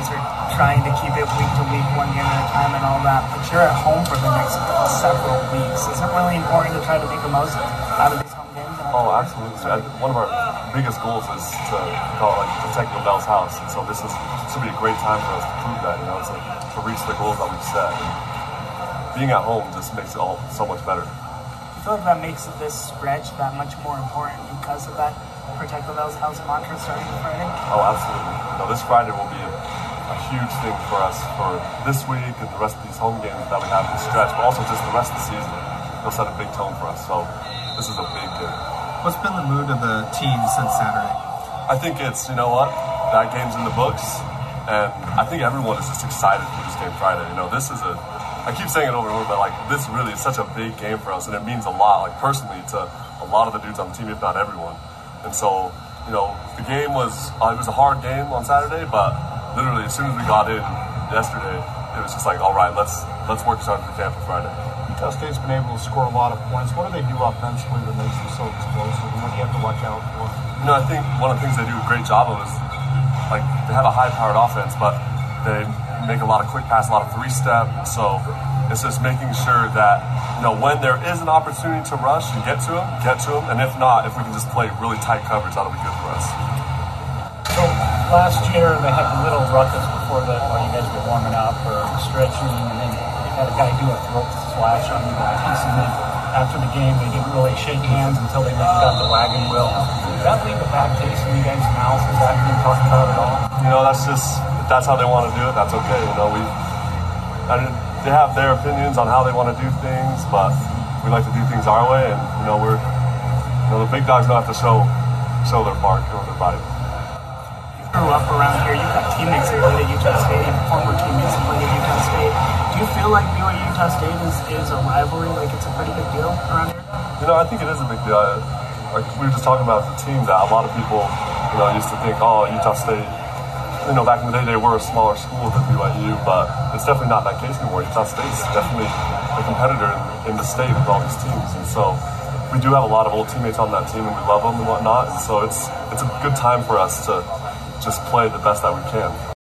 guys are trying to keep it week to week, one game at a time, and all that. But you're at home for the next several weeks. Is it really important to try to make the most out of these home games? Oh, absolutely. I, one of our biggest goals is to call it like protect the Bell's house, and so this is this will be a great time for us to prove that. You know, to, to reach the goals that we've set. And being at home just makes it all so much better. I feel like that makes this stretch that much more important because of that protect the Bell's house mantra starting Friday. Oh, absolutely. Know, this Friday will be a, a huge thing for us for this week and the rest of these home games that we have in the stretch, but also just the rest of the season. It'll set a big tone for us. So this is a big game. What's been the mood of the team since Saturday? I think it's, you know what, that game's in the books, and I think everyone is just excited for this game Friday. You know, this is a, I keep saying it over and over, but like this really is such a big game for us, and it means a lot, like personally, to a lot of the dudes on the team, if not everyone. And so, you know, the game was, uh, it was a hard game on Saturday, but literally as soon as we got in yesterday, it was just like, all right, let's let's work as hard as we can for Friday. Utah State's been able to score a lot of points. What do they do offensively that makes them so explosive, and what do you have to watch out for? You know, I think one of the things they do a great job of is like they have a high-powered offense, but they make a lot of quick pass, a lot of three-step. So it's just making sure that you know when there is an opportunity to rush and get to them, get to them, and if not, if we can just play really tight coverage, that'll be good for us. Last year they had a little ruckus before that while you guys were warming up or stretching, and then they had a guy do a throat slash on you guys, and then after the game they didn't really shake hands until they down the wagon wheel. Did that leave a bad taste in you guys' mouths? Is that being talked about at all? You know, that's just that's how they want to do it. That's okay. You know, we I mean, they have their opinions on how they want to do things, but we like to do things our way, and you know, we're you know the big dogs don't have to show show their bark or their bite. Grew up around here. You've got teammates that played at Utah State former teammates that played at Utah State. Do you feel like BYU Utah State is, is a rivalry? Like it's a pretty big deal around here? You know, I think it is a big deal. Like we were just talking about the team that a lot of people, you know, used to think, oh, Utah State. You know, back in the day, they were a smaller school than BYU, but it's definitely not that case anymore. Utah State's definitely a competitor in, in the state with all these teams, and so we do have a lot of old teammates on that team, and we love them and whatnot. And so it's it's a good time for us to just play the best that we can.